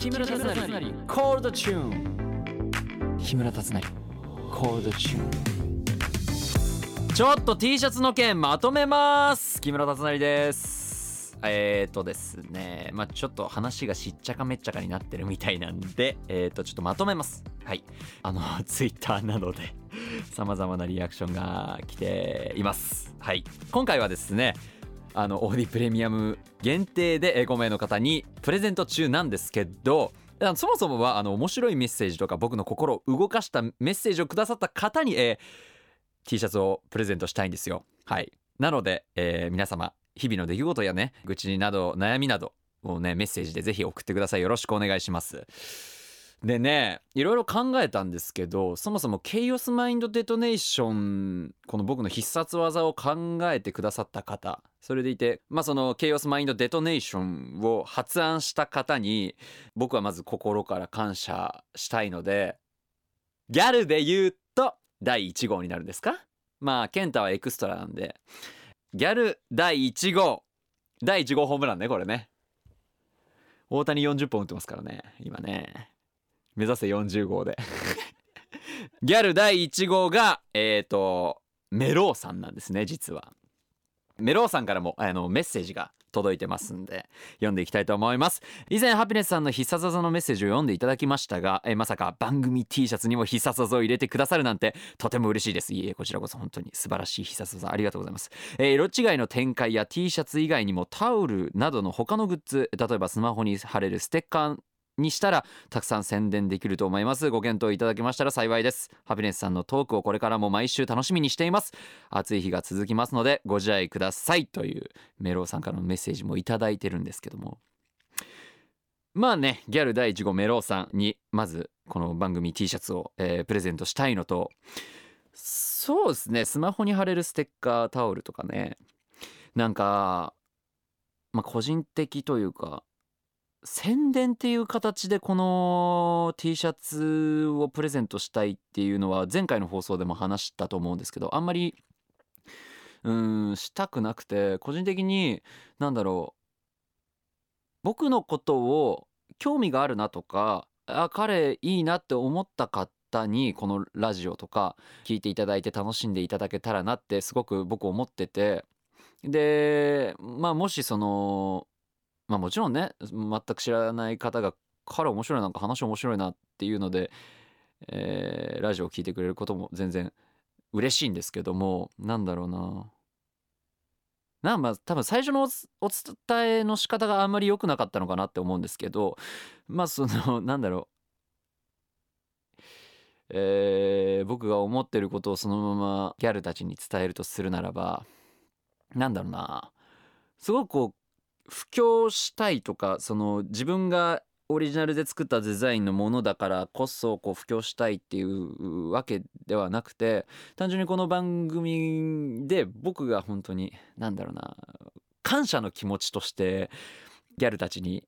木村達成。コールドチューン木村達成。コールドチューンちょっと T シャツの件まとめます。木村達成です。えーとですね。まあちょっと話がしっちゃかめっちゃかになってるみたいなんでえーとちょっとまとめます。はい。あの Twitter などで 様々なリアクションが来ています。はい。今回はですねあのオーディプレミアム限定で5名の方にプレゼント中なんですけどそもそもはあの面白いメッセージとか僕の心を動かしたメッセージをくださった方に、えー、T シャツをプレゼントしたいんですよ。はい。なので、えー、皆様日々の出来事やね愚痴など悩みなどをねメッセージでぜひ送ってください。よろしくお願いします。でねいろいろ考えたんですけどそもそもケイオスマインドデトネーションこの僕の必殺技を考えてくださった方それでいてまあそのケイオスマインドデトネーションを発案した方に僕はまず心から感謝したいのでギャルで言うと第1号になるんですか？まあケンタはエクストラなんで。ギャル第1号。第1号ホームランねこれね。大谷40本打ってますからね今ね。目指せ40号で。ギャル第1号がえっ、ー、とメローさんなんですね実は。メローさんからもあのメッセージが届いてますんで読んでいきたいと思います。以前ハピネスさんの必殺技のメッセージを読んでいただきましたがえまさか番組 T シャツにも必殺技を入れてくださるなんてとても嬉しいです。いえこちらこそ本当に素晴らしい必殺技ありがとうございます、えー、色違いの展開や T シャツ以外にもタオルなどの他のグッズ例えばスマホに貼れるステッカーにしたらたくさん宣伝できると思います。ご検討いただけましたら幸いです。ハピネスさんのトークをこれからも毎週楽しみにしています。暑い日が続きますのでご自愛ください。というメローさんからのメッセージもいただいてるんですけども。まあねギャル第1号メローさんにまずこの番組 T シャツを、えー、プレゼントしたいのと。そうですねスマホに貼れるステッカータオルとかね。なんかまあ個人的というか宣伝っていう形でこの T シャツをプレゼントしたいっていうのは前回の放送でも話したと思うんですけどあんまりうんしたくなくて個人的に何だろう僕のことを興味があるなとかあ彼いいなって思った方にこのラジオとか聞いていただいて楽しんでいただけたらなってすごく僕思っててでまあもしそのまあもちろんね全く知らない方が彼面白いなんか話面白いなっていうので、えー、ラジオを聴いてくれることも全然嬉しいんですけどもなんだろうな。なまあ多分最初のお伝えの仕方があんまり良くなかったのかなって思うんですけどまあその なんだろう。えー、僕が思ってることをそのままギャルたちに伝えるとするならばなんだろうな。すごくこう布教したいとかその自分がオリジナルで作ったデザインのものだからこそこう布教したいっていうわけではなくて単純にこの番組で僕が本当に何だろうな感謝の気持ちとしてギャルたちに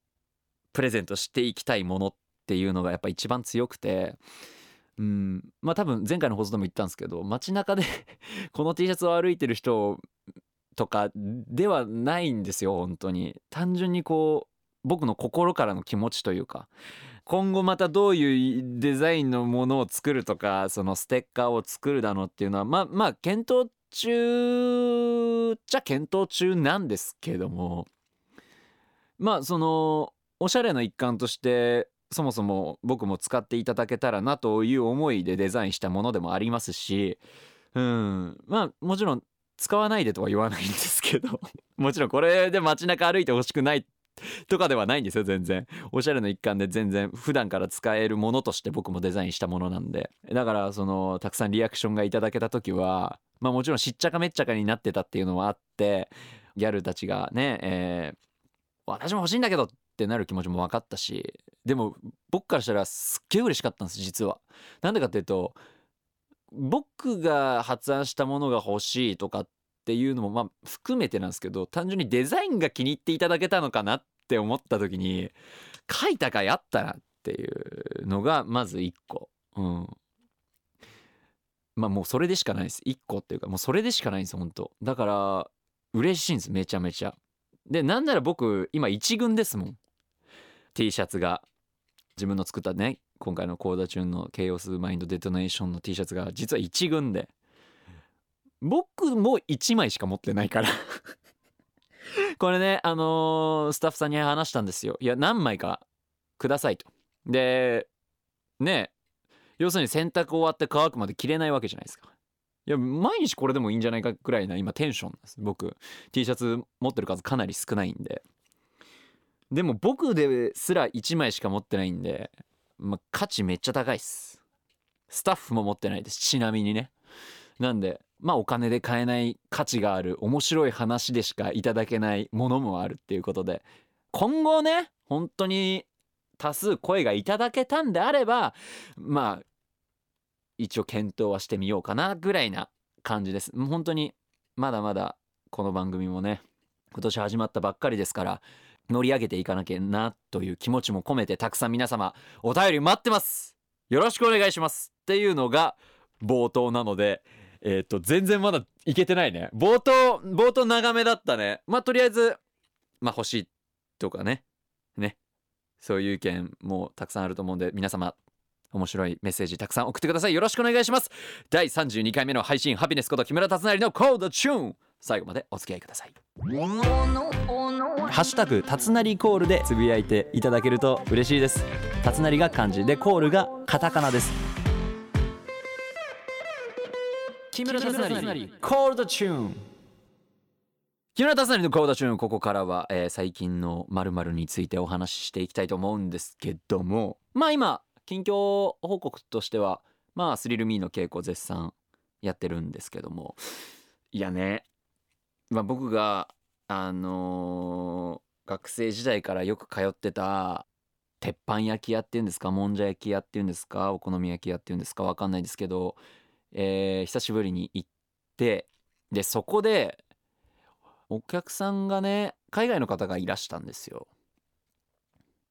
プレゼントしていきたいものっていうのがやっぱ一番強くて。うんまあ多分前回の放送でも言ったんですけど街中で この T シャツを歩いてる人をとかではないんですよ本当に。単純にこう僕の心からの気持ちというか。今後またどういうデザインのものを作るとかそのステッカーを作るだのっていうのはまあまあ検討中じゃ検討中なんですけども。まあそのおしゃれの一環としてそもそも僕も使っていただけたらなという思いでデザインしたものでもありますし。うん。まあもちろん使わないでとは言わないんですけど もちろんこれで街中歩いてほしくないとかではないんですよ全然おしゃれの一環で全然普段から使えるものとして僕もデザインしたものなんでだからそのたくさんリアクションがいただけた時はまあもちろんしっちゃかめっちゃかになってたっていうのもあってギャルたちがね、えー、私も欲しいんだけどってなる気持ちも分かったしでも僕からしたらすっげえ嬉しかったんです実は。なんでかっていうと僕が発案したものが欲しいとかっていうのもまあ含めてなんですけど単純にデザインが気に入っていただけたのかなって思った時に書いたかいあったなっていうのがまず1個。うん。まあもうそれでしかないです。1個っていうかもうそれでしかないんです本当。だから嬉しいんですめちゃめちゃ。でなんなら僕今1軍ですもん。T シャツが。自分の作ったね今回のコーダチュンのケイオスマインドデトネーションの T シャツが実は1軍で僕も1枚しか持ってないから。これねあのースタッフさんに話したんですよ。いや何枚かくださいと。でね要するに洗濯終わって乾くまで着れないわけじゃないですか。いや毎日これでもいいんじゃないかくらいな今テンションです。僕 T シャツ持ってる数かなり少ないんで。でも僕ですら1枚しか持ってないんで、まあ、価値めっちゃ高いっす。スタッフも持ってないです。ちなみにね。なんでまあお金で買えない価値がある面白い話でしかいただけないものもあるっていうことで。今後ね本当に多数声がいただけたんであればまあ一応検討はしてみようかなぐらいな感じです。本当にまだまだこの番組もね今年始まったばっかりですから乗り上げていかなきゃなという気持ちも込めてたくさん皆様お便り待ってます。よろしくお願いしますっていうのが冒頭なのでえっ、と全然まだいけてないね。冒頭冒頭長めだったね。まあとりあえずまあ欲しいとかね。ね。そういう意見もたくさんあると思うんで皆様面白いメッセージたくさん送ってください。よろしくお願いします。第32回目の配信ハピネスこと木村達成のコードチューン最後までお付き合いください。ハッシュタグたつなりコールでつぶやいていただけると嬉しいです。たつなりが漢字でコールがカタカナです。木村達成。コールドチューン木村達成のコードチューンここからは、えー最近の〇〇についてお話ししていきたいと思うんですけどもまあ今近況報告としてはまあスリルミーの稽古絶賛やってるんですけどもいやね、まあ、僕があのー学生時代からよく通ってた鉄板焼き屋っていうんですかもんじゃ焼き屋っていうんですかお好み焼き屋っていうんですかわかんないですけど、えー久しぶりに行ってでそこでお客さんがね海外の方がいらしたんですよ。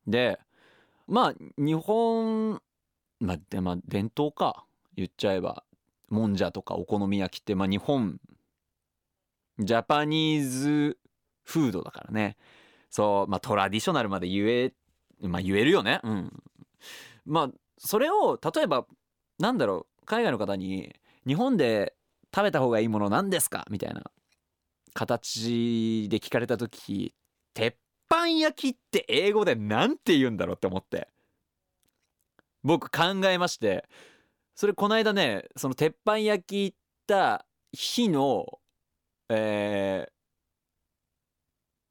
でまあ日本まあでまあ伝統か言っちゃえばもんじゃとかお好み焼きってまあ日本ジャパニーズフードだからね。そうまあトラディショナルまで言えまあ言えるよね。うん。まあそれを例えばなんだろう海外の方に日本で食べた方がいいものなんですか？みたいな。形で聞かれた時鉄板焼きって英語でなんて言うんだろうって思って。僕考えまして。それこの間ねその鉄板焼き行った日のえー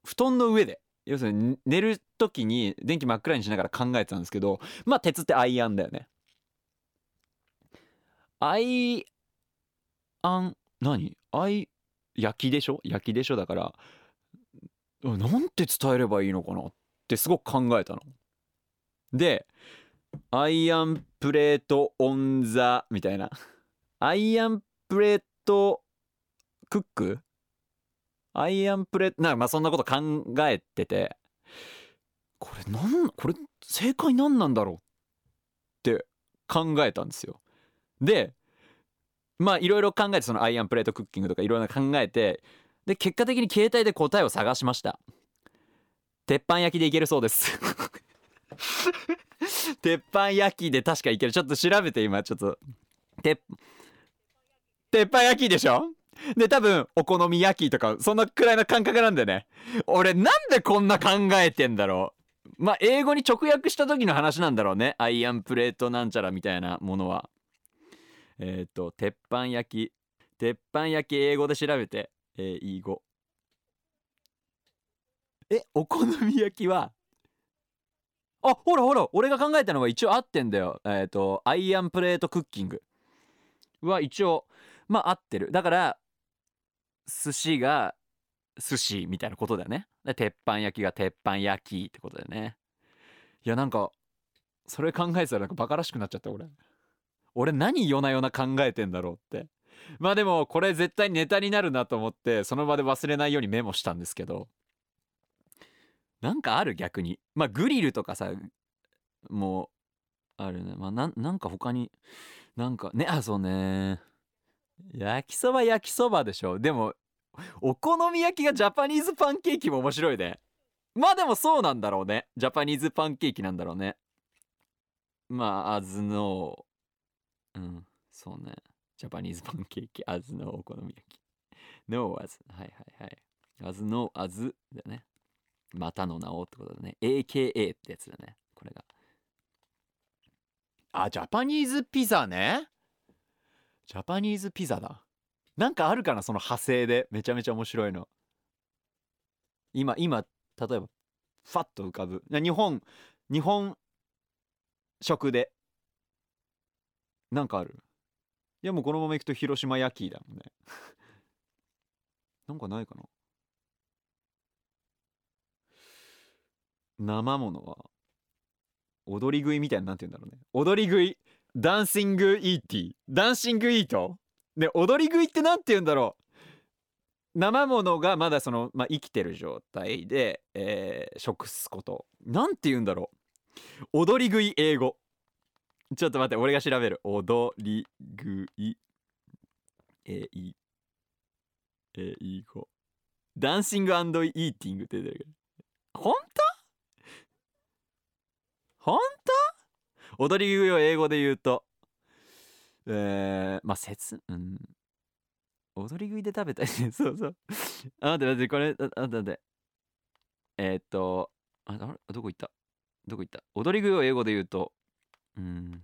布団の上で要するに寝る時に電気真っ暗にしながら考えてたんですけどまあ鉄ってアイアンだよね。Iron 何？アイ焼きでしょ？焼きでしょだからうんなんて伝えればいいのかなってすごく考えたの。で Iron plate on the みたいな。 Iron plate cook？ Iron pla なんかまあそんなこと考えてて。これなんこれ正解何なんだろうって考えたんですよ。でまあいろいろ考えてそのアイアンプレートクッキングとかいろいろ考えてで結果的に携帯で答えを探しました。鉄板焼きでいけるそうです。鉄板焼きで確かいける。ちょっと調べて今ちょっと。鉄鉄板焼きでしょ？で多分お好み焼きとかそんなくらいの感覚なんだよね。俺なんでこんな考えてんだろう。まあ英語に直訳した時の話なんだろうね。アイアンプレートなんちゃらみたいなものは。えっ、と鉄板焼き。鉄板焼き英語で調べて、えー英語えお好み焼きは？あほらほら俺が考えたのは一応合ってんだよ。えっ、とアイアンプレートクッキング。は一応まあ合ってる。だから寿司が寿司みたいなことだよね。で鉄板焼きが鉄板焼きってことだよね。いやなんかそれ考えてたらなんかバカらしくなっちゃった俺。俺何夜な夜な考えてんだろうって。まあでもこれ絶対ネタになるなと思ってその場で忘れないようにメモしたんですけど。なんかある逆に。まあグリルとかさもうあるね。まあななんか他になんかねあそうね。焼きそば焼きそばでしょ。でもお好み焼きがジャパニーズパンケーキも面白いね。まあでもそうなんだろうね。ジャパニーズパンケーキなんだろうね。まあ as no うんそうね。ジャパニーズパンケーキ as no お好み焼き。no as はいはいはい。as no as だね。またの名をってことだね。AKA ってやつだね。これが。あジャパニーズピザね。ジャパニーズピザだ。なんかあるかなその派生で。めちゃめちゃ面白いの。今今例えばファッと浮かぶ。日本日本食で。なんかある？いやもうこのまま行くと広島焼きだもんね。なんかないかな？生ものは踊り食いみたいななんて言うんだろうね。踊り食いダンシングイーティー。ダンシングイート？ね踊り食いってなんて言うんだろう。生ものがまだその、まあ、生きてる状態で、えー、食すこと。なんて言うんだろう。踊り食い英語。ちょっと待って俺が調べる。踊り食いえいえい語。ダンシングイーティングって出てるけど。本当？本当？踊り食いを英語で言うとえー、まあ説うん。踊り食いで食べたい そうそう。あ待って待ってこれあ待って待って。えー、っとああれ？どこ行った？どこ行った？踊り食いを英語で言うとうん。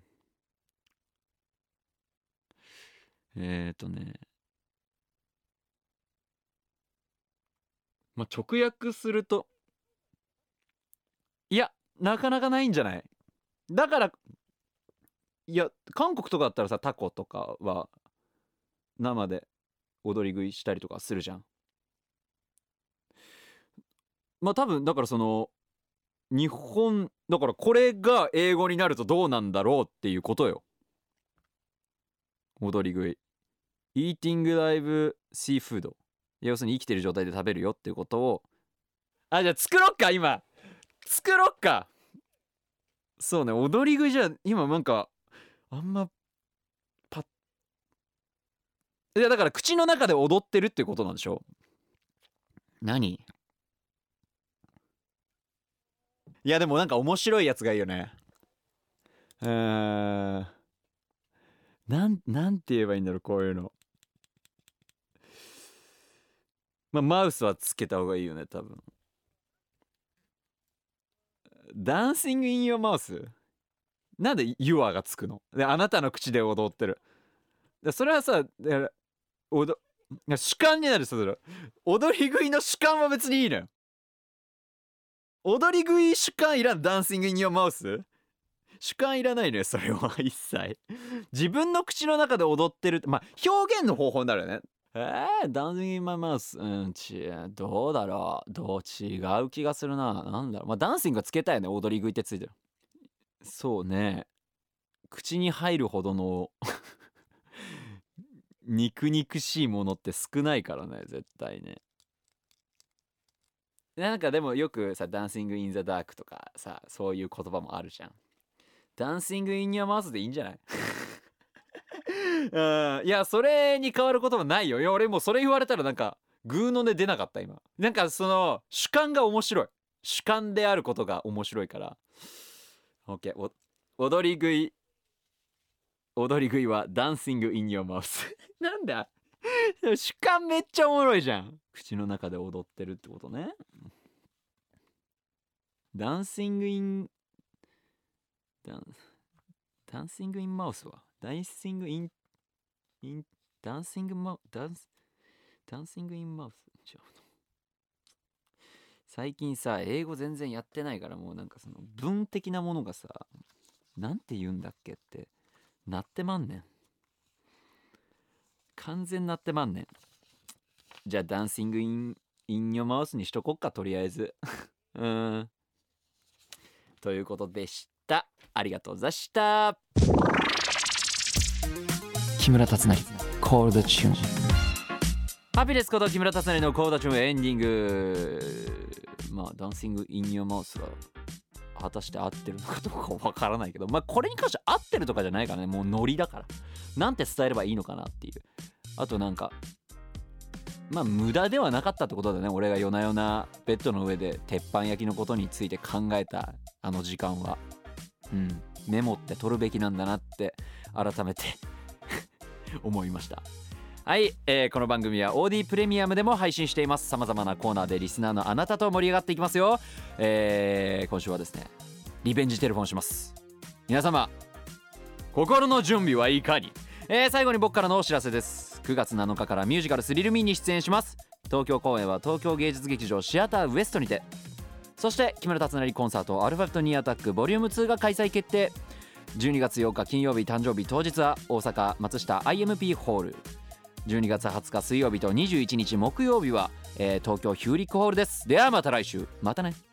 えー、っとね。まあ直訳するといやなかなかないんじゃない？だからいや韓国とかだったらさタコとかは生で踊り食いしたりとかするじゃん。まあ多分だからその日本だからこれが英語になるとどうなんだろうっていうことよ。踊り食い。イーティングライブシーフード要するに生きてる状態で食べるよっていうことを。あじゃあ作ろっか今。作ろっか。そうね踊り食いじゃ今なんかあんまパッ。いやだから口の中で踊ってるってことなんでしょ？何？いやでもなんか面白いやつがいいよね。うんなんなんて言えばいいんだろうこういうの。まあ mouth はつけた方がいいよね多分。 Dancing in your mouth？なんで「ユア」がつくの？であなたの口で踊ってる。それはさ踊主観になるそれ踊り食いの主観は別にいいのよ。踊り食い主観いらん Dancing in your mouth？主観いらないのよそれは。一切。自分の口の中で踊ってるまあ表現の方法になるよね。えー、 Dancing in my mouth？うんちどうだろう。どう？違う気がするな。なんだろう。まあ dancing がつけたいよね。踊り食いってついてる。そうね。口に入るほどの 肉肉しいものって少ないからね絶対ね。なんかでもよくさ「 Dancing in the Dark」とかさそういう言葉もあるじゃん。 Dancing in your mouth でいいんじゃない？うん。いやそれに変わることもないよ。いや俺もうそれ言われたらなんかグーの音出なかった今。なんかその主観が面白い。主観であることが面白いから。OK 踊り食い踊り食いは dancing in your mouth なんだ？主観めっちゃおもろいじゃん。口の中で踊ってるってことね。 Dancing in dan dancing in mouth は？ Dancing in in dancing mou dance dancing in mouth 違う最近さ英語全然やってないからもうなんかその文的なものがさなんて言うんだっけってなってまんねん。完全なってまんねん。じゃあ dancing in in your mouth にしとこっかとりあえず。うん。ということでした。ありがとうございました。木村達成コールドチューンハピネスこと木村達成のコールドチューンエンディング。まあ dancing in your mouth が果たして合ってるのかどうかわからないけど。まあこれに関して合ってるとかじゃないからね。もうノリだから。なんて伝えればいいのかなっていう。あとなんかまあ無駄ではなかったってことだね。俺が夜な夜なベッドの上で鉄板焼きのことについて考えたあの時間は。うん。メモって取るべきなんだなって改めて 思いました。はい、えーこの番組は OD プレミアムでも配信しています。さまざまなコーナーでリスナーのあなたと盛り上がっていきますよ、えー今週はですねリベンジテレフォンします。皆様心の準備はいかに、えー最後に僕からのお知らせです。9月7日からミュージカルスリルミーに出演します。東京公演は東京芸術劇場シアターウエストにて。そして木村達成コンサートアルファベットニーアタックボリューム2が開催決定。12月8日金曜日誕生日当日は大阪松下 IMP ホール。12月20日水曜日と21日木曜日は、えー東京ヒューリックホールです。ではまた来週。またね。